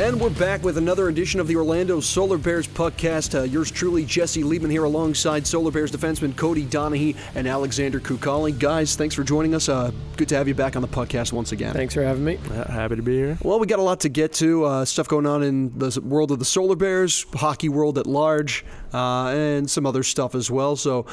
And we're back with another edition of the Orlando Solar Bears podcast. Uh, yours truly, Jesse Liebman, here alongside Solar Bears defenseman Cody Donaghey and Alexander Kuqali. Guys, thanks for joining us. Uh, good to have you back on the podcast once again. Thanks for having me. happy to be here. Well, we got a lot to get to. Uh, stuff going on in the world of the Solar Bears, hockey world at large, uh, and some other stuff as well. So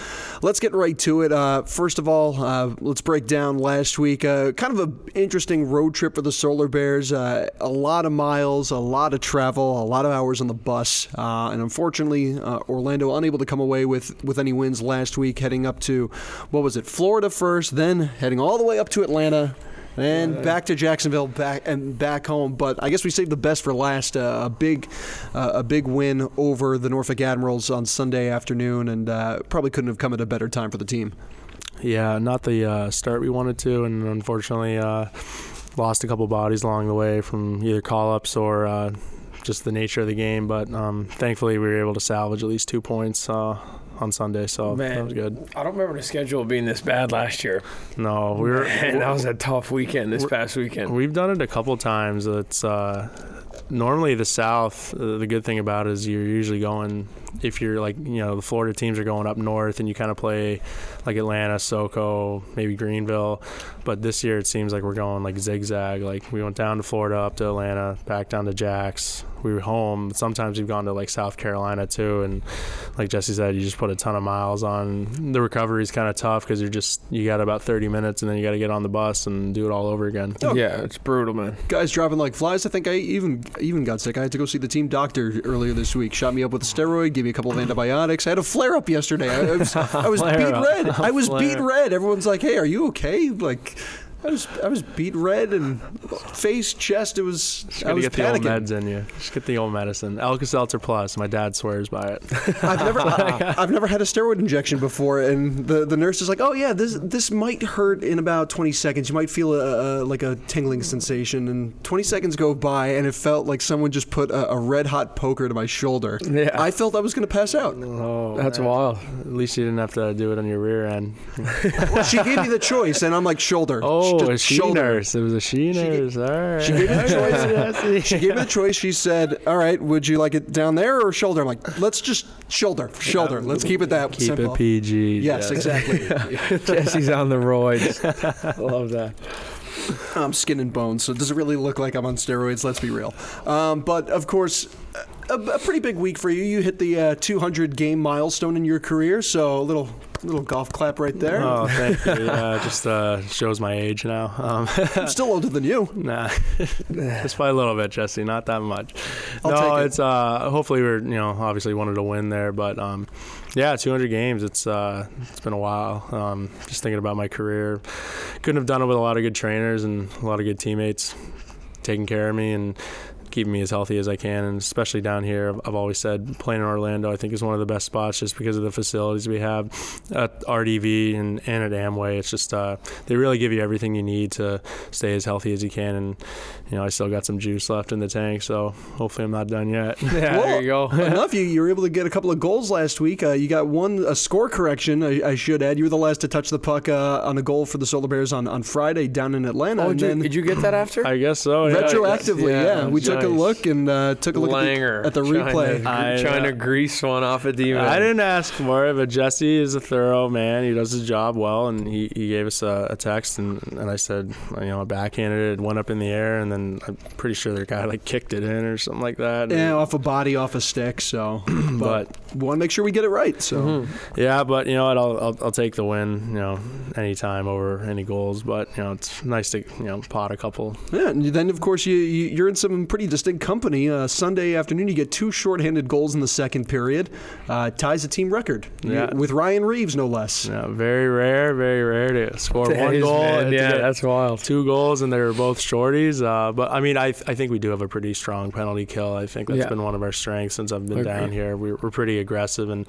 let's get right to it. Uh, first of all, uh, let's break down last week. kind of an interesting road trip for the Solar Bears. a lot of miles a lot of travel, a lot of hours on the bus, uh, and unfortunately, uh, Orlando unable to come away with, with any wins last week, heading up to what was it, Florida first, then heading all the way up to Atlanta. And back to Jacksonville, back and back home. But I guess we saved the best for last. Uh, a big, uh, a big win over the Norfolk Admirals on Sunday afternoon, and uh, probably couldn't have come at a better time for the team. Yeah, not the uh, start we wanted to, and unfortunately, uh, lost a couple bodies along the way from either call ups or uh, just the nature of the game. But um, thankfully, we were able to salvage at least two points. Uh, on Sunday, so Man, that was good. I don't remember the schedule being this bad last year. No, we were. Man, that was a tough weekend this past weekend. We've done it a couple times. It's uh, normally the South. Uh, the good thing about it is you're usually going if you're like you know the Florida teams are going up north and you kind of play like Atlanta, SoCo, maybe Greenville. But this year it seems like we're going like zigzag. Like we went down to Florida, up to Atlanta, back down to Jacks, we were home. Sometimes we've gone to like South Carolina too, and like Jesse said, you just put a ton of miles on. The recovery is kind of tough because you're just you got about 30 minutes, and then you got to get on the bus and do it all over again. Oh, yeah, it's brutal, man. Guys dropping like flies. I think I even even got sick. I had to go see the team doctor earlier this week. Shot me up with a steroid, gave a couple of antibiotics. I had a flare up yesterday. I, was I was beat red. I was beat red. Everyone's like, "Hey, are you okay?" Like I was I was beat red and face, chest. It was. Just I was get panicking. the old meds in you. Just get the old medicine. Alka-Seltzer Plus. My dad swears by it. I've never I've never had a steroid injection before, and the, the nurse is like, "Oh yeah, this this might hurt in about 20 seconds. You might feel a, a like a tingling sensation." And 20 seconds go by, and it felt like someone just put a, a red hot poker to my shoulder. Yeah. I felt I was going to pass out. Oh, That's man. wild. At least you didn't have to do it on your rear end. Well, she gave me the choice, and I'm like shoulder. Oh, Just a she shoulder. nurse. It was a she nurse. All right. She gave me the choice. choice. She gave me the choice. She said, "All right, would you like it down there or shoulder?" I'm like, "Let's just shoulder, shoulder. Let's keep it that Keep simple." Keep it PG. Yes, exactly. Jesse's on the roids. Love that. I'm skin and bones, so it doesn't really look like I'm on steroids. Let's be real. Um, but of course, a, a pretty big week for you. You hit the uh, 200 game milestone in your career, so a little little golf clap right there. Oh, thank you. Yeah, just uh, shows my age now. Um, I'm still older than you. Nah, just by a little bit, Jesse. Not that much. I'll no, it. it's uh, hopefully we're you know obviously wanted to win there, but um, yeah, 200 games. It's uh, it's been a while. Um, just thinking about my career, couldn't have done it with a lot of good trainers and a lot of good teammates taking care of me and keeping me as healthy as I can, and especially down here. I've- I've always said playing in Orlando, I think, is one of the best spots just because of the facilities we have at RDV and, and at Amway. It's just uh, they really give you everything you need to stay as healthy as you can, and you know I still got some juice left in the tank, so hopefully I'm not done yet. Yeah, there you go. Enough. You, you were able to get a couple of goals last week. Uh, you got one a score correction. I, I should add. You were the last to touch the puck uh, on a goal for the Solar Bears on, on Friday down in Atlanta. Oh, and did you, did you get that after? I guess so. yeah. retroactively, yeah, Yeah, we took a look and uh, took a look at the, at the trying replay. To, I, trying uh, to grease one off at the I didn't ask for it, but Jesse is a thorough man. He does his job well, and he, he gave us a, a text, and, and I said, you know, I backhanded it, it went up in the air, and then I'm pretty sure the guy like kicked it in or something like that. yeah, off a body, off a stick. So, but, But- we want to make sure we get it right. So, Mm-hmm. Yeah, but you know what? I'll, I'll I'll take the win. You know, anytime over any goals. But you know, it's nice to you know pot a couple. yeah. And then, of course, you, you you're in some pretty distinct company. Uh, Sunday afternoon, you get two shorthanded goals in the second period, uh, ties a team record Yeah. with Ryan Reeves, no less. You know, very rare, very rare to score That one goal. man. Yeah, that's wild. two goals, and they were both shorties. Uh, but I mean, I I think we do have a pretty strong penalty kill. I think that's Yeah. been one of our strengths since I've been Agree. down here. We're, we're pretty aggressive, and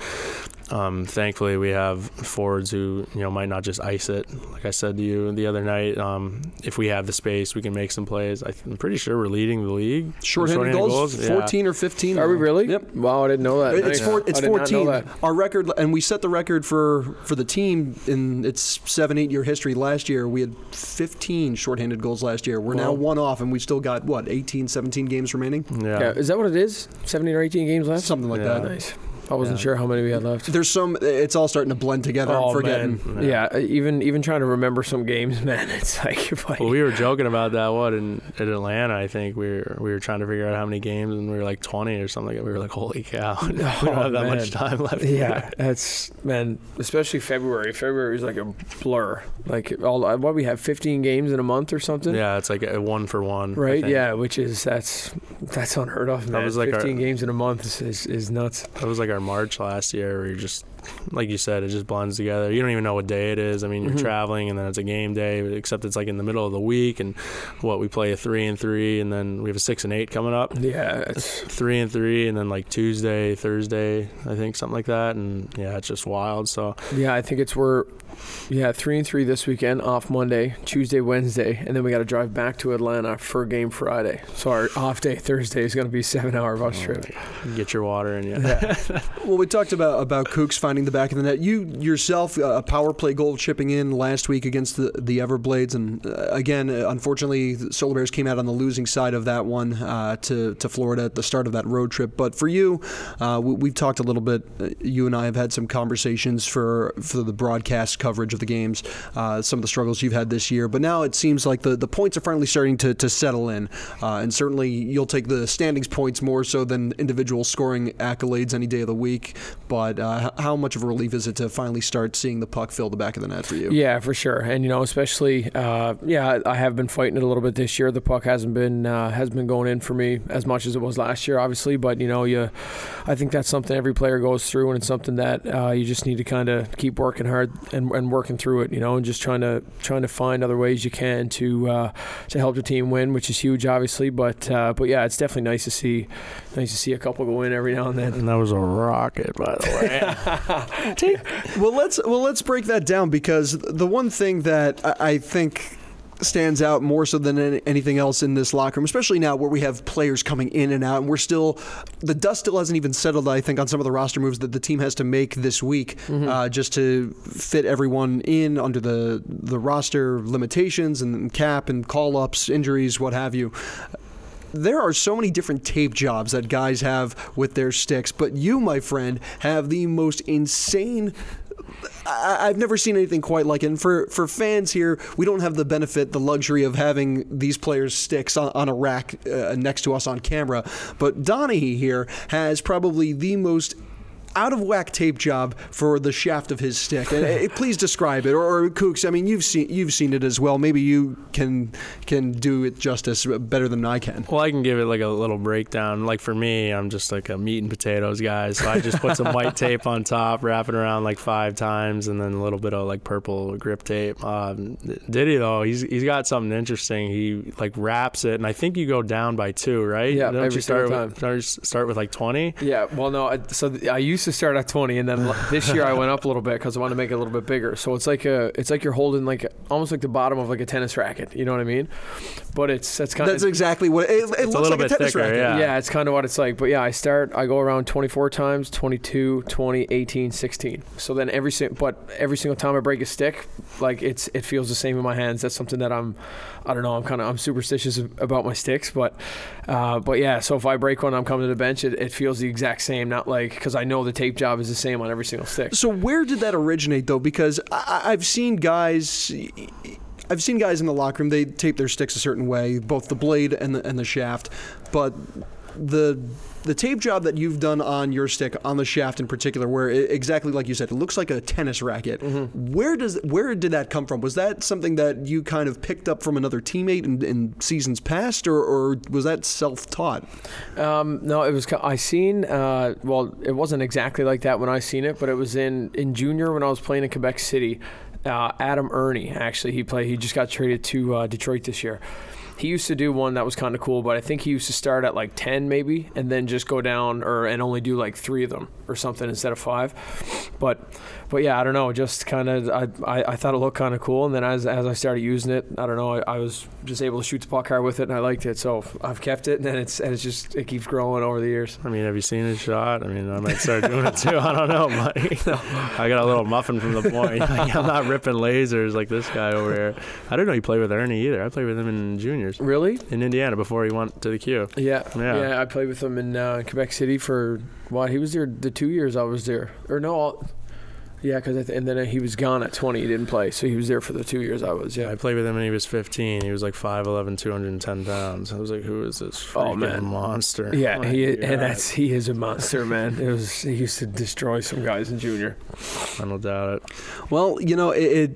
um, thankfully we have forwards who you know might not just ice it. Like I said to you the other night, um, if we have the space, we can make some plays. I th- I'm pretty sure we're leading the league Shorthanded goals, Yeah. 14 or 15. Are we really? Yep. Wow, I didn't know that. It's Nice. four, it's I did not know 14. that. Our record, and we set the record for for the team in its seven eight year history. Last year, we had 15 shorthanded goals last year. We're now one off, and we've still got what 18, 17 games remaining, Yeah. Yeah, is that what it is? 17 or 18 games left? something like Yeah. that. Nice. I wasn't Yeah. sure how many we had left. There's some. It's all starting to blend together. I'm Oh, forgetting. man. Yeah. even even trying to remember some games, man. It's like, buddy. Well, we were joking about that. What in, in Atlanta? I think we were we were trying to figure out how many games, and we were like 20 or something. We were like, "Holy cow, we don't oh, have that Oh, man. much time left." yeah, that's man. Especially February. February is like a blur. Like all what we have 15 games in a month or something. yeah. It's like a one for one, Right. Yeah. Which is that's that's unheard of, man. was like our- 15 games in a month is, is, is nuts. That was like our March last year, where you're just like you said, it just blends together. You don't even know what day it is. I mean, you're Mhm. traveling, and then it's a game day, except it's like in the middle of the week, and what we play a three and three, and then we have a six and eight coming up. Yeah. It's, Three and three, and then like Tuesday, Thursday, I think something like that, and yeah, it's just wild. So yeah. I think it's we're yeah three and three this weekend. Off Monday, Tuesday, Wednesday, and then we got to drive back to Atlanta for game Friday. So our off day Thursday is going to be seven hour bus trip. get your water in you. Yeah. Well, we talked about about Kooks finding the back of the net. You yourself, uh, a power play goal chipping in last week against the the Everblades, and uh, again, uh, unfortunately, the Solar Bears came out on the losing side of that one uh, to to Florida at the start of that road trip. But for you, uh, we, we've talked a little bit. Uh, you and I have had some conversations for for the broadcast coverage of the games, uh, some of the struggles you've had this year. But now it seems like the, the points are finally starting to, to settle in, uh, and certainly you'll take the standings points more so than individual scoring accolades any day of the week. But uh, how much of a relief is it to finally start seeing the puck fill the back of the net for you? Yeah, for sure. And you know, especially uh, yeah, I have been fighting it a little bit this year. The puck hasn't been uh, has been going in for me as much as it was last year, obviously. But you know, you, I think that's something every player goes through, and it's something that uh, you just need to kind of keep working hard and, and working through it. You know, and just trying to trying to find other ways you can to uh, to help the team win, which is huge, obviously. But uh, but yeah, it's definitely nice to see nice to see a couple go in every now and then. And that was a rocket, by the way. well, let's well let's break that down because the one thing that I, I think stands out more so than any- anything else in this locker room, especially now where we have players coming in and out, and we're still the dust still hasn't even settled. I think on some of the roster moves that the team has to make this week, uh, just to fit everyone in under the the roster limitations and cap and call ups, injuries, what have you there are so many different tape jobs that guys have with their sticks, but you, my friend, have the most insane. I- I've never seen anything quite like it. And for, for fans here, we don't have the benefit, the luxury of having these players' sticks on, on a rack uh, next to us on camera. But Donaghey here has probably the most out of whack tape job for the shaft of his stick. And, uh, please describe it, or, or Kooks. I mean, you've seen you've seen it as well. Maybe you can can do it justice better than I can. Well, I can give it like a little breakdown. Like for me, I'm just like a meat and potatoes guy. So I just put some white tape on top, wrap it around like five times, and then a little bit of like purple grip tape. Um, Diddy though, he's he's got something interesting. He like wraps it, and I think you go down by two, right? Yeah, Don't every you start single with, start, start with like twenty? Yeah, well, no. I- So I used to start at 20, and then this year I went up a little bit because I wanted to make it a little bit bigger. So it's like a, it's like you're holding like almost like the bottom of like a tennis racket. You know what I mean? But it's that's kind of That's of exactly what it, it looks a little like a tennis thicker, racket. yeah. yeah, it's kind of what it's like. But yeah, I start, I go around 24 times, 22, 20, 18, 16. So then every single, but every single time I break a stick, like it's it feels the same in my hands. That's something that I'm, I don't know, I'm kind of I'm superstitious about my sticks, but, uh, but yeah. So if I break one, I'm coming to the bench. It, it feels the exact same, not like because I know the tape job is the same on every single stick. So where did that originate though? Because I, I've seen guys. I've seen guys in the locker room. They tape their sticks a certain way, both the blade and the and the shaft. But the the tape job that you've done on your stick, on the shaft in particular, where it, exactly like you said, it looks like a tennis racket. Where does where did that come from? Was that something that you kind of picked up from another teammate in, in seasons past, or, or was that self taught? Um, no, it was. I seen. Uh, well, it wasn't exactly like that when I seen it, but it was in in junior when I was playing in Quebec City. Uh, Adam Erne, actually, he played. He just got traded to uh, Detroit this year. He used to do one that was kind of cool, but I think he used to start at like ten maybe, and then just go down or and only do like three of them or something instead of five. But but yeah, I don't know. Just kind of, I, I, I thought it looked kind of cool, and then as as I started using it, I don't know, I, I was just able to shoot the puck hard with it, and I liked it, so I've kept it, and then it's and it's just it keeps growing over the years. I mean, have you seen his shot? I mean, I might start doing it too. I don't know, buddy. I got a little muffin from the point. Like, I'm not ripping lasers like this guy over here. I didn't know he played with Erne either. I played with him in juniors Really? in Indiana before he went to the Q. Yeah, Yeah. yeah. I played with him in uh, Quebec City for what? He was there the two years I was there, or no? All, yeah, because th- and then he was gone at 20. He didn't play, so he was there for the two years I was. Yeah, I played with him when he was 15. He was like 5'11", 210 pounds. I was like, who is this Oh, freaking man. monster? Yeah, oh he God. and that's he is a monster, man. It was he used to destroy some guys in junior. I don't doubt it. Well, you know, it, it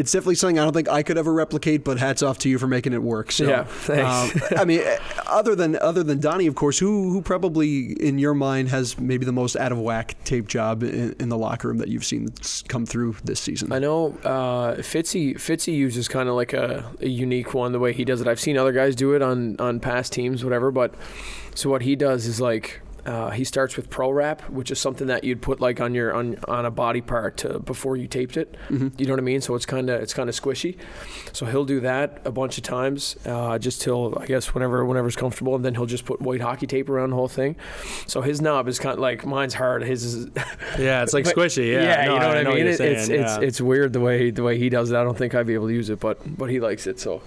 it's definitely something I don't think I could ever replicate. But hats off to you for making it work. So, Yeah, thanks. um, I mean, other than other than Donnie, of course, who who probably in your mind has maybe the most out of whack tape job in, in the locker room that you've seen come through this season? I know uh, Fitzy Fitzy uses kind of like a, a unique one the way he does it. I've seen other guys do it on on past teams, whatever. But so what he does is like. Uh, he starts with pro wrap, which is something that you'd put like on your on, on a body part to, before you taped it. Mm-hmm. You know what I mean? So it's kind of it's kind of squishy. So he'll do that a bunch of times, uh, just till I guess whenever whenever's comfortable, and then he'll just put white hockey tape around the whole thing. So his knob is kind of like mine's hard. His is Yeah, it's like but- squishy. Yeah, No, you know what I, mean. you're It- saying, it's yeah. it's it's weird the way the way he does it. I don't think I'd be able to use it, but but he likes it. So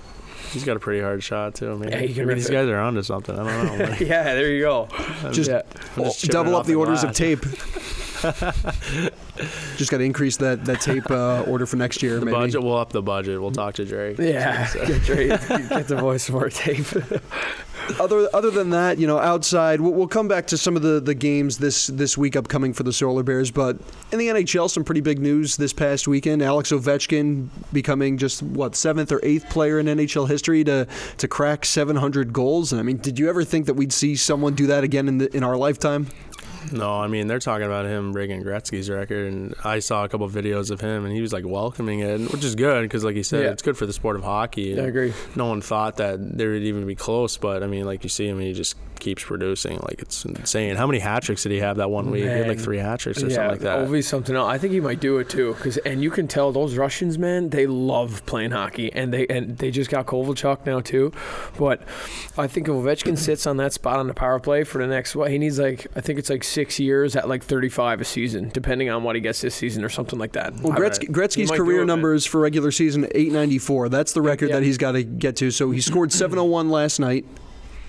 He's got a pretty hard shot too. Maybe, Yeah, can maybe rip these it. guys are onto something. I don't know. yeah, there you go. Just- yeah. I'm just chipping Double up off the orders of tape. Just got to increase that that tape uh, order for next year. The maybe. budget. We'll up the budget. We'll talk to Drake. Yeah, get, Dre- get the voice for tape. other other than that, you know, outside, we'll, we'll come back to some of the, the games this this week upcoming for the Solar Bears. But in the NHL, some pretty big news this past weekend. Alex Ovechkin becoming just what seventh or eighth player in NHL history to to crack 700 goals. And I mean, did you ever think that we'd see someone do that again in the, in our lifetime? No, I mean they're talking about him breaking Gretzky's record, and I saw a couple videos of him, and he was like welcoming it, which is good because, like you said, Yeah. it's good for the sport of hockey. I agree. No one thought that there would even be close, but I mean, like you see him, he just keeps producing. Like it's insane. How many hat tricks did he have that one week? He had like three hat tricks or yeah, something like that. Ovi's something else. I think he might do it too, cause and you can tell those Russians, man, they love playing hockey, and they and they just got Kovalchuk now too. But I think if Ovechkin sits on that spot on the power play for the next what he needs like I think it's like six years at like 35 a season, depending on what he gets this season or something like that. Well, Gretzky, Gretzky's career numbers for regular season 894. That's the record Yeah. that he's got to get to. So he scored 701 last night.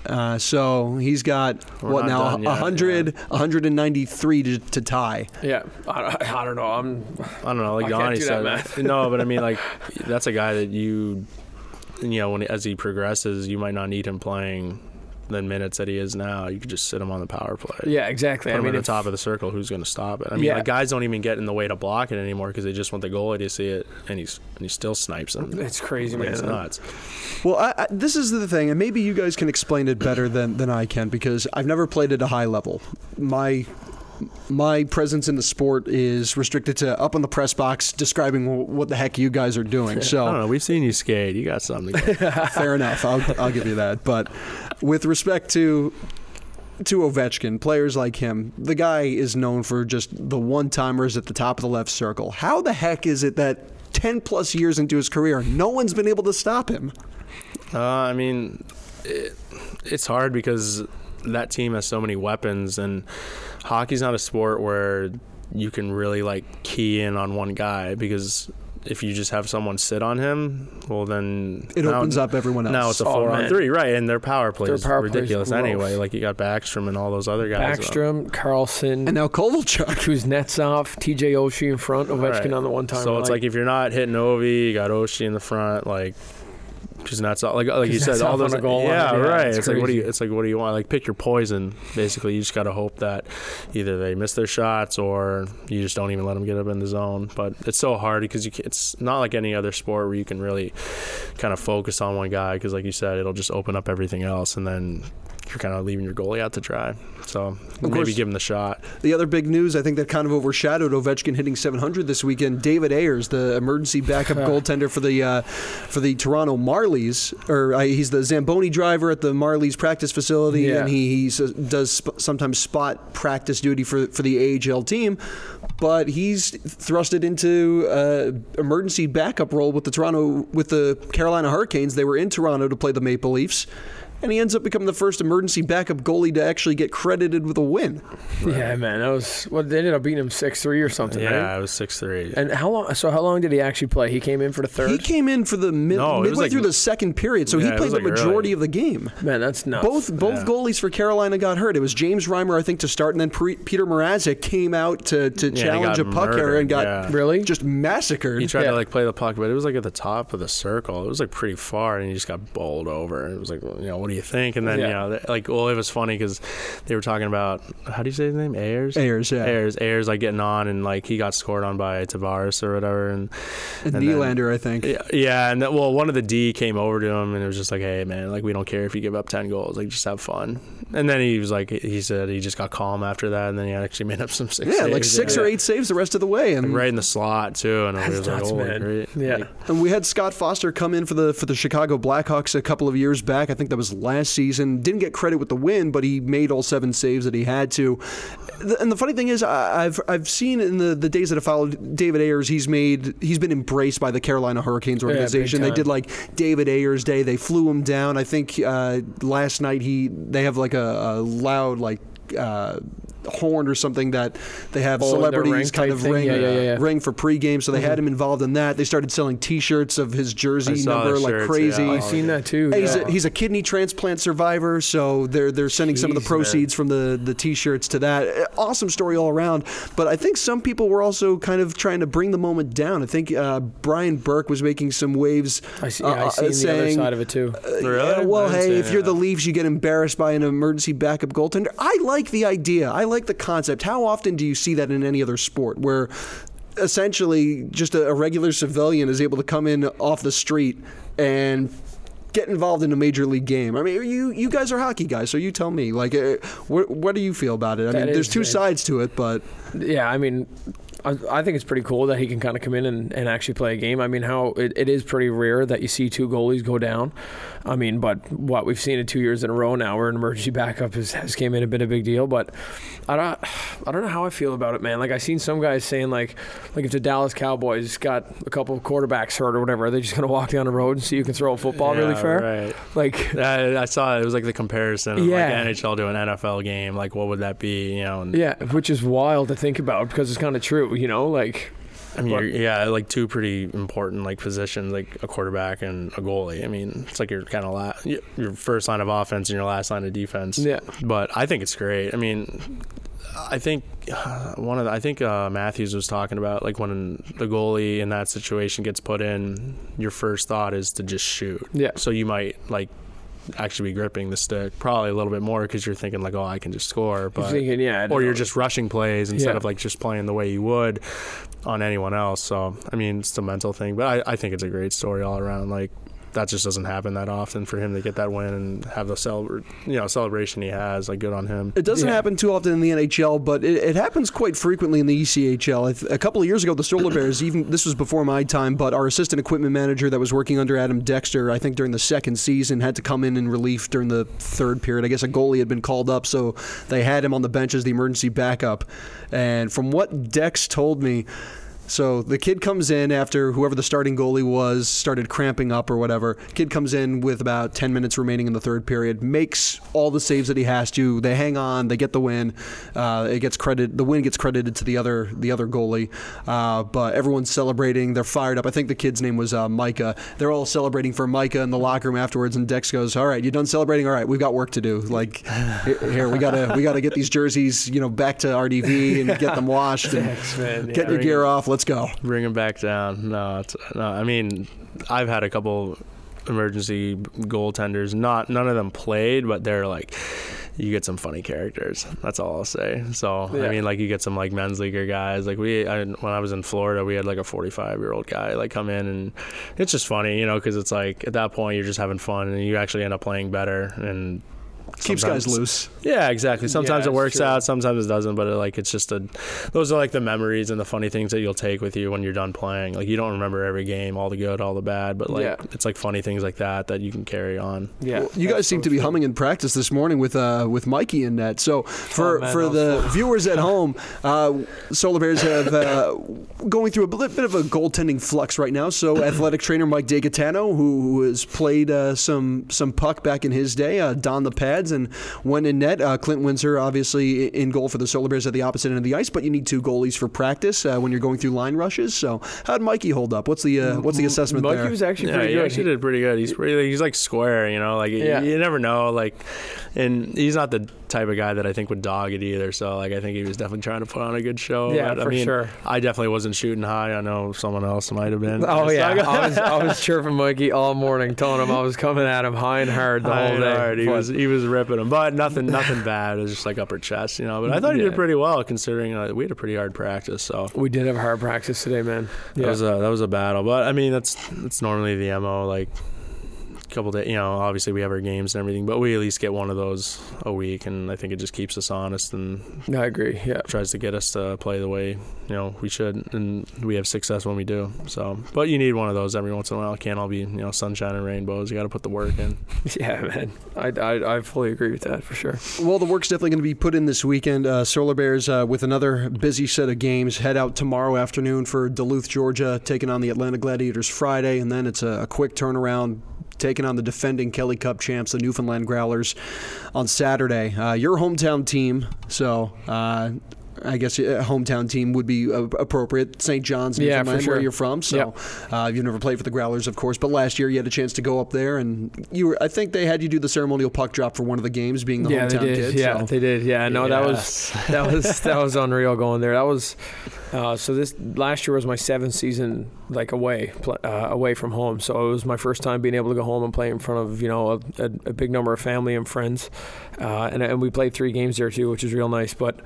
Uh, so he's got We're what now? done yet, 100, 193 to, to tie. Yeah, I, I don't know. I'm I don't know, like I can't Donnie do that said. no, but I mean, like that's a guy that you, you know, when as he progresses, you might not need him playing the minutes that he is now. You could just sit him on the power play. yeah, exactly. Put I him mean, at if- the top of the circle. Who's going to stop it? I mean, Yeah. like guys don't even get in the way to block it anymore because they just want the goalie to see it, and he's and he still snipes him. it's crazy, man. it's nuts. Well, I, I, this is the thing, and maybe you guys can explain it better than, than I can because I've never played at a high level. My my presence in the sport is restricted to up on the press box describing what the heck you guys are doing. I don't So know. We've seen you skate. You got something. fair enough. I'll, I'll give you that. But with respect to to Ovechkin, players like him, the guy is known for just the one timers at the top of the left circle. How the heck is it that 10 plus years into his career, no one's been able to stop him? Uh, I mean, it, it's hard because that team has so many weapons, and hockey's not a sport where you can really like key in on one guy because if you just have someone sit on him, well then It now- opens up everyone else. Now it's a Oh, four on man. three, right? And their power play Their is power ridiculous gross. anyway. Like you got Backstrom and all those other guys. Backstrom, Carlson, and now Kovalchuk. who's nets off, TJ Oshie in front, Ovechkin Right. on the one time. So it's like if you're not hitting Ovi, you got Oshie in the front, like just not so like like you said, all those goal yeah, yeah, right. it's It's, like what do you it's like what do you want? Like pick your poison. Basically, you just got to hope that either they miss their shots or you just don't even let them get up in the zone. But it's so hard because you can, it's not like any other sport where you can really kind of focus on one guy because like you said, it'll just open up everything else and then you're kind of leaving your goalie out to dry. So maybe give him the shot. The other big news, I think that kind of overshadowed Ovechkin hitting 700 this weekend. David Ayres, the emergency backup goaltender for the uh, for the Toronto Marlies, or uh, he's the Zamboni driver at the Marlies practice facility, Yeah. and he uh, does sp- sometimes spot practice duty for for the AHL team. But he's thrusted into uh, emergency backup role with the Toronto with the Carolina Hurricanes. They were in Toronto to play the Maple Leafs. And he ends up becoming the first emergency backup goalie to actually get credited with a win. Yeah, man, that was well. They ended up beating him six three or something, Yeah, right? I was six three. And how long? So how long did he actually play? He came in for the third. He came in for the mid, No, midway like- through the second period, so Yeah, he played was the like majority early. of the game. man, that's nuts. Both both Yeah. goalies for Carolina got hurt. It was James Reimer, I think, to start, and then Pre- Peter Mrazek came out to, to he challenge a puck error and got yeah. really. just massacred. He tried Yeah. to like play the puck, but it was like at the top of the circle. It was like pretty far, and he just got bowled over. It was like, you know, what do you think? And then Yeah. you know, like, well, it was funny because they were talking about how do you say his name? Ayres. Ayres, yeah. Ayres. Ayres, like getting on, and like he got scored on by Tavares or whatever, and and and then- Nylander, I think. yeah, yeah, and that, well, one of the D came over to him and it was just like, "Hey, man, like we don't care if you give up ten goals, like just have fun." And then he was like, he said he just got calm after that, and then he actually made up some six. Yeah, like six yeah. or eight saves the rest of the way, and Like, right in the slot too, and I That's was like, "Oh, man. great!" Yeah. Like, And we had Scott Foster come in for the for the Chicago Blackhawks a couple of years back. I think that was last season. Didn't get credit with the win, but he made all seven saves that he had to. And the funny thing is, I've I've seen in the, the days that have followed David Ayres, he's made he's been embraced by the Carolina Hurricanes organization. they did like David Ayres Day. They flew him down. I think uh, last night he they have like a, a loud like. Uh, horn or something that they have Oh, in their celebrities kind of thing? ring Yeah, yeah, yeah, yeah. ring for pregame, so they had him involved in that. They started selling T-shirts of his jersey saw number the like shirts, crazy. yeah. I've seen that too. Hey, He's, a, he's a kidney transplant survivor, so they're they're sending some of the Jeez, man. proceeds from the, the T-shirts to that. Uh, Awesome story all around. But I think some people were also kind of trying to bring the moment down. I think uh, Brian Burke was making some waves, I see. uh, Yeah, I uh, seen the other saying, side of it too. Really? yeah, well, I didn't hey, see if you're the of. Leafs, you get embarrassed by an emergency backup goaltender. I like the idea. I like the concept. How often do you see that in any other sport where essentially just a, a regular civilian is able to come in off the street and get involved in a major league game? I mean, you you guys are hockey guys, so you tell me. Like, uh, what what do you feel about it? I That mean, there's two sides to it, but Yeah, I mean, I, I think it's pretty cool that he can kind of come in and, and actually play a game. I mean, how it, it is pretty rare that you see two goalies go down. I mean, but what we've seen it two years in a row now, where an emergency backup has, has came in and been a big deal. But I don't, I don't know how I feel about it, man. Like I seen some guys saying like, like if the Dallas Cowboys got a couple of quarterbacks hurt or whatever, are they just gonna walk down the road and see who can throw a football really fair? Right. Like, I, I saw it. It was like the comparison of Yeah. like NHL to an NFL game. Like, what would that be? You know, and yeah, which is wild to think about because it's kind of true, you know, like. I mean, yeah, like two pretty important like positions, like a quarterback and a goalie. I mean, it's like your kind of la- your first line of offense and your last line of defense. Yeah. But I think it's great. I mean, I think one of the, I think uh, Matthews was talking about like when the goalie in that situation gets put in, your first thought is to just shoot. Yeah. So you might like actually be gripping the stick probably a little bit more because you're thinking like, oh, I can just score, You're but thinking, yeah, or you're know. just rushing plays instead Yeah. of like just playing the way you would on anyone else. So I mean, it's a mental thing, but I, I think it's a great story all around. Like that just doesn't happen that often for him to get that win and have the celebr- you know celebration he has. Like good on him. It doesn't Yeah. happen too often in the NHL, but it, it happens quite frequently in the ECHL. I th- A couple of years ago, the Solar Bears, even this was before my time, but our assistant equipment manager that was working under Adam Dexter, I think during the second season, had to come in in relief during the third period. I guess a goalie had been called up, so they had him on the bench as the emergency backup. And from what Dex told me, so the kid comes in after whoever the starting goalie was started cramping up or whatever. Kid comes in with about 10 minutes remaining in the third period, makes all the saves that he has to. They hang on, they get the win. Uh, it gets credit. The win gets credited to the other the other goalie. Uh, but everyone's celebrating. They're fired up. I think the kid's name was uh, Micah. They're all celebrating for Micah in the locker room afterwards. And Dex goes, "All right, you done celebrating? All right, we've got work to do. Like here, we gotta we gotta get these jerseys, you know, back to RDV and get them washed and Dex, man, get yeah. your gear off. Let's go." Bring him back down. No, it's, no. I mean, I've had a couple emergency goaltenders. Not none of them played, but they're like. You get some funny characters. That's all I'll say. So Yeah. I mean, like you get some like men's leaguer guys. Like we, I, when I was in Florida, we had like a 45 year old guy like come in, and it's just funny, you know, because it's like at that point you're just having fun, and you actually end up playing better, and Keeps guys loose. Yeah, exactly. Sometimes Yeah, it works sure. out, sometimes it doesn't. But it, like it's just a, those are like the memories and the funny things that you'll take with you when you're done playing. Like you don't remember every game, all the good, all the bad, but like Yeah. it's like funny things like that that you can carry on. Yeah, Well, you guys seem so to be true. humming in practice this morning with uh, with Mikey in net. So for Oh, man, for the fun. viewers at home, uh, Solar Bears have uh, going through a bit, bit of a goaltending flux right now. So athletic trainer Mike DeGatano, who, who has played uh, some some puck back in his day, uh, donned the pads and went in net. Uh, Clint Windsor obviously in goal for the Solar Bears at the opposite end of the ice, but you need two goalies for practice uh, when you're going through line rushes. So how'd Mikey hold up? What's the uh, what's the assessment Mikey there? Mikey was actually Yeah, pretty he good. actually did pretty good. He's pretty, he's like square, you know, like Yeah. you, you never know, like, and he's not the type of guy that I think would dog it either. So like I think he was definitely trying to put on a good show. Yeah, But, I for mean, sure. I definitely wasn't shooting high. I know someone else might have been. Oh yeah, I was I was chirping Mikey all morning, telling him I was coming at him high and hard the High whole day. hard. He But- was he was ripping him, but nothing nothing bad. It was just like upper chest, you know. But I thought he Yeah. did pretty well considering uh, we had a pretty hard practice. So we did have a hard practice today, man. that Yeah, was a that was a battle. But I mean that's that's normally the mo. Like couple days, you know. Obviously we have our games and everything, but we at least get one of those a week, and I think it just keeps us honest and I agree. Yeah, tries to get us to play the way you know we should, and we have success when we do. So, but you need one of those every once in a while. It can't all be you know sunshine and rainbows. You got to put the work in. yeah, man. I, I I fully agree with that for sure. Well, the work's definitely going to be put in this weekend. Uh, Solar Bears uh, with another busy set of games head out tomorrow afternoon for Duluth, Georgia, taking on the Atlanta Gladiators Friday, and then it's a, a quick turnaround. Taking on the defending Kelly Cup champs, the Newfoundland Growlers, on Saturday. Uh, your hometown team, so uh, I guess a hometown team would be uh, appropriate. St. John's, Yeah, Newfoundland, for sure. where you're from. So uh, you've never played for the Growlers, of course, but last year you had a chance to go up there, and you were. I think they had you do the ceremonial puck drop for one of the games, being the yeah, hometown they did. kid. yeah, so. they did. Yeah, no, that was that was that was unreal going there. That was uh, so. This last year was my seventh season like away uh, away from home. So it was my first time being able to go home and play in front of you know a, a, a big number of family and friends, uh, and and we played three games there too, which was real nice. But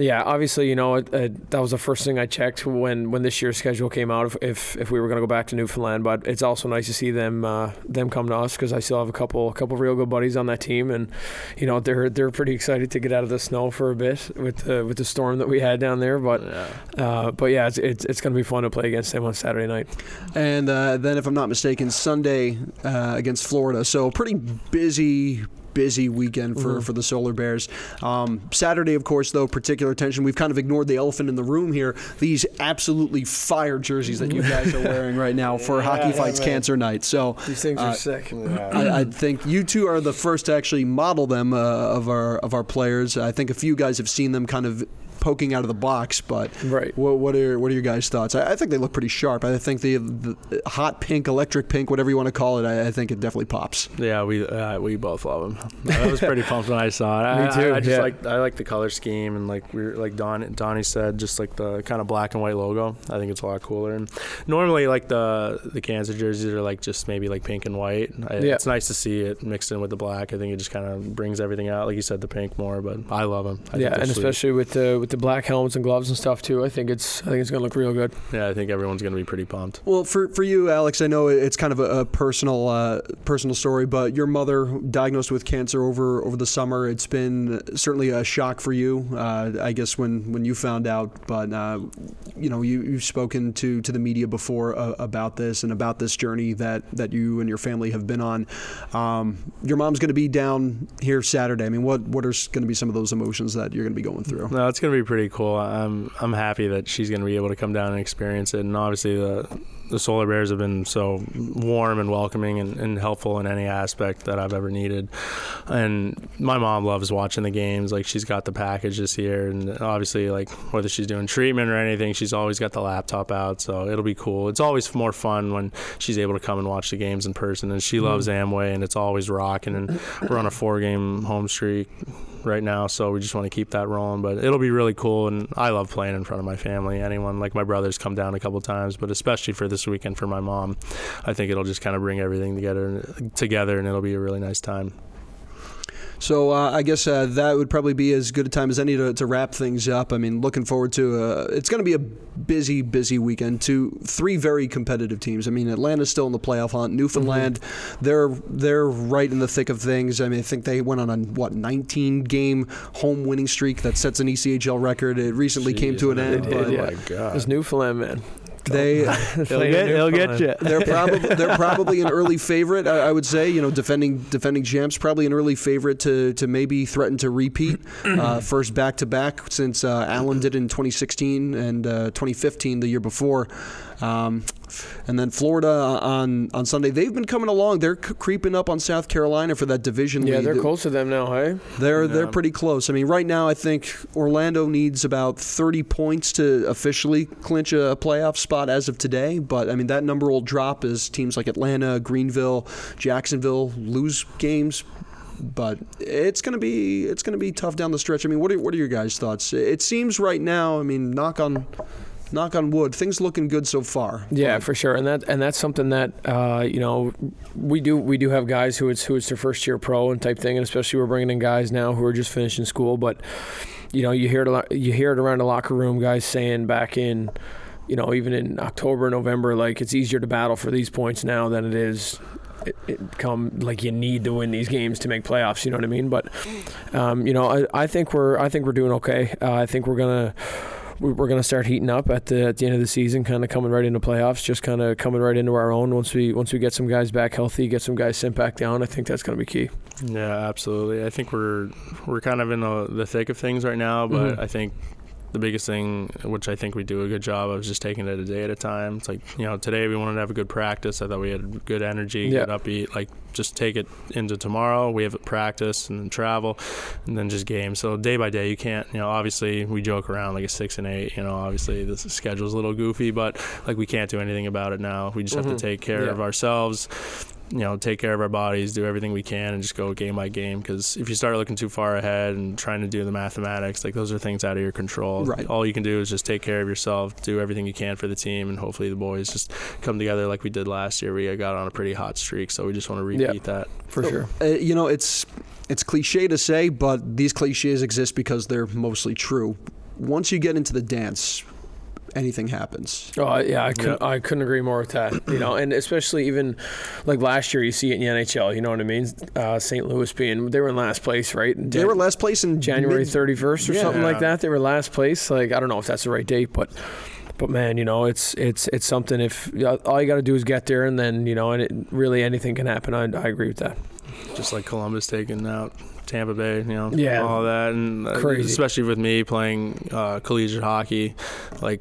yeah, obviously, you know, it, it, that was the first thing I checked when, when this year's schedule came out. If if, if we were going to go back to Newfoundland, but it's also nice to see them uh, them come to us because I still have a couple a couple real good buddies on that team, and you know they're they're pretty excited to get out of the snow for a bit with the with the storm that we had down there. But Yeah. uh, but yeah, it's it's, it's going to be fun to play against them on Saturday night. And uh, then, if I'm not mistaken, Sunday uh, against Florida. So pretty busy. Busy weekend for, Mhm. for the Solar Bears. Um, Saturday, of course, though, particular attention. We've kind of ignored the elephant in the room here. These absolutely fire jerseys that you guys are wearing right now for Yeah, Hockey yeah, Fights man. Cancer Night. So These things Uh, are sick. I, I think you two are the first to actually model them uh, of our of our players. I think a few guys have seen them kind of poking out of the box, but Right. what, what are what are your guys' thoughts? I, I think they look pretty sharp. I think the, the hot pink, electric pink, whatever you want to call it, I, I think it definitely pops. Yeah, we uh, we both love them. I was pretty pumped when I saw it. I, Me too, I, I just yeah. like I like the color scheme and like we are like Don Donnie said, just like the kind of black and white logo. I think it's a lot cooler. And normally like the the Kansas jerseys are like just maybe like pink and white. I, Yeah. It's nice to see it mixed in with the black. I think it just kind of brings everything out. Like you said, the pink more, but I love them. I yeah, they're and sweet. especially with the with the black helmets and gloves and stuff too. I think it's I think it's going to look real good. yeah, I think everyone's gonna be pretty pumped. Well, for, for you, Alex, I know it's kind of a, a personal uh, personal story, but your mother diagnosed with cancer over over the summer. It's been certainly a shock for you, uh, I guess, when, when you found out. But uh, you know, you, you've spoken to, to the media before uh, about this and about this journey that, that you and your family have been on. Um, your mom's going to be down here Saturday. I mean, what what are going to be some of those emotions that you're going to be going through? No, it's gonna be pretty cool. I'm I'm happy that she's gonna be able to come down and experience it. And obviously the the Solar Bears have been so warm and welcoming and, and helpful in any aspect that I've ever needed. And my mom loves watching the games. Like she's got the package this year, and obviously like whether she's doing treatment or anything, she's always got the laptop out. So it'll be cool. It's always more fun when she's able to come and watch the games in person. And she mm-hmm. loves Amway, and it's always rocking. And we're on a four game home streak right now, so we just want to keep that rolling. But it'll be really cool, and I love playing in front of my family. Anyone like my brothers come down a couple times, but especially for this weekend for my mom, I think it'll just kind of bring everything together together, and it'll be a really nice time. So uh, I guess uh, that would probably be as good a time as any to, to wrap things up. I mean, looking forward to uh, it's going to be a busy, busy weekend. To three very competitive teams. I mean, Atlanta's still in the playoff hunt. Newfoundland, mm-hmm. they're they're right in the thick of things. I mean, I think they went on a what 19 game home winning streak that sets an ECHL record. It recently Jeez, came to an end. Did, but, yeah. Oh my God. This Newfoundland man. They they'll get, they'll get you. They're probably they're probably an early favorite. I, I, would say you know defending defending champs probably an early favorite to to maybe threaten to repeat uh, first back to back since uh, Allen did in 2016 and uh, 2015 the year before. Um, and then Florida on on Sunday. They've been coming along. They're c- creeping up on South Carolina for that division yeah, lead. they're close to them now, hey? They're yeah. they're pretty close. I mean, right now I think Orlando needs about 30 points to officially clinch a, a playoff spot as of today. But I mean, that number will drop as teams like Atlanta, Greenville, Jacksonville lose games but it's going to be it's going to be tough down the stretch. I mean, what are what are your guys' thoughts? It seems right now. I mean, knock on knock on wood, things looking good so far. Yeah, but. for sure, and that and that's something that uh, you know we do we do have guys who it's who it's their first year pro and type thing, and especially we're bringing in guys now who are just finishing school. But you know, you hear it you hear it around the locker room, guys saying back in. You know, even in October, November, like it's easier to battle for these points now than it is it, it come like you need to win these games to make playoffs. You know what I mean? But um, you know, I, I think we're I think we're doing okay. Uh, I think we're gonna we're going to start heating up at the at the end of the season, kind of coming right into playoffs, just kind of coming right into our own. Once we once we get some guys back healthy, get some guys sent back down, I think that's going to be key. Yeah, absolutely. I think we're we're kind of in the, the thick of things right now, but mm-hmm. I think the biggest thing, which I think we do a good job of, is just taking it a day at a time. It's like you know, today we wanted to have a good practice. I thought we had good energy, yeah. good upbeat. Like just take it into tomorrow. We have a practice and then travel, and then just game. So day by day, you can't. You know, obviously we joke around like a six and eight. You know, obviously the schedule's a little goofy, but like we can't do anything about it now. We just mm-hmm. have to mm-hmm. take care yeah. of ourselves you know, take care of our bodies, do everything we can, and just go game by game. Because if you start looking too far ahead and trying to do the mathematics, like those are things out of your control. Right. All you can do is just take care of yourself, do everything you can for the team, and hopefully the boys just come together like we did last year. We got on a pretty hot streak, so we just want to repeat yeah, that for so, sure. Uh, you know, it's it's cliche to say, but these cliches exist because they're mostly true. Once you get into the dance, anything happens. Oh yeah, I couldn't, I couldn't agree more with that. You know, and especially even like last year, you see it in the NHL. You know what I mean? Uh, St. Louis being they were in last place, right? Jan- they were last place in January thirty first or yeah. something like that. They were last place. Like I don't know if that's the right date, but. But man, you know, it's it's it's something. If all you got to do is get there, and then you know, and it, really anything can happen. I, I agree with that. Just like Columbus taking out Tampa Bay, you know, yeah, all that, and uh, Crazy. especially with me playing uh, collegiate hockey, like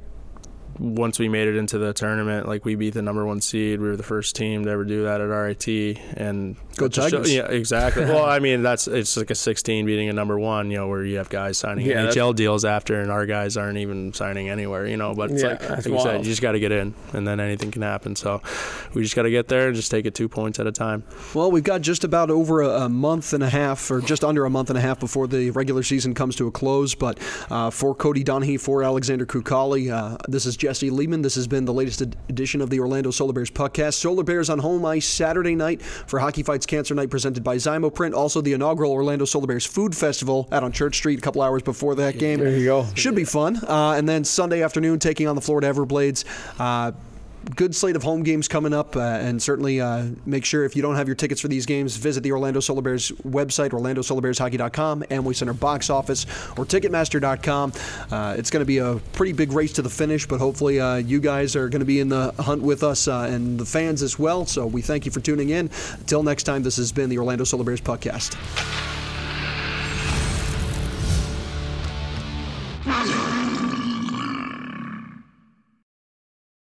once we made it into the tournament, like we beat the number one seed. We were the first team to ever do that at RIT, and go Tigers. Yeah, exactly. well, I mean, that's it's like a 16 beating a number one. You know, where you have guys signing yeah, NHL deals after, and our guys aren't even signing anywhere. You know, but it's yeah, like, like you said, you just got to get in, and then anything can happen. So we just got to get there and just take it two points at a time. Well, we've got just about over a, a month and a half, or just under a month and a half before the regular season comes to a close. But uh, for Cody Donaghey, for Alexander Kuqali, uh, this is Jesse Liebman. This has been the latest edition of the Orlando Solar Bears podcast. Solar Bears on home ice Saturday night for Hockey Fights Cancer Night presented by Zymo Print. Also, the inaugural Orlando Solar Bears Food Festival out on Church Street a couple hours before that game. There you go. Should be fun. Uh, and then Sunday afternoon, taking on the Florida Everblades. Uh, good slate of home games coming up, uh, and certainly uh, make sure if you don't have your tickets for these games, visit the Orlando Solar Bears website, OrlandoSolarBearsHockey.com, Amway Center box office, or Ticketmaster.com. Uh, it's going to be a pretty big race to the finish, but hopefully uh, you guys are going to be in the hunt with us uh, and the fans as well. So we thank you for tuning in. Until next time, this has been the Orlando Solar Bears podcast.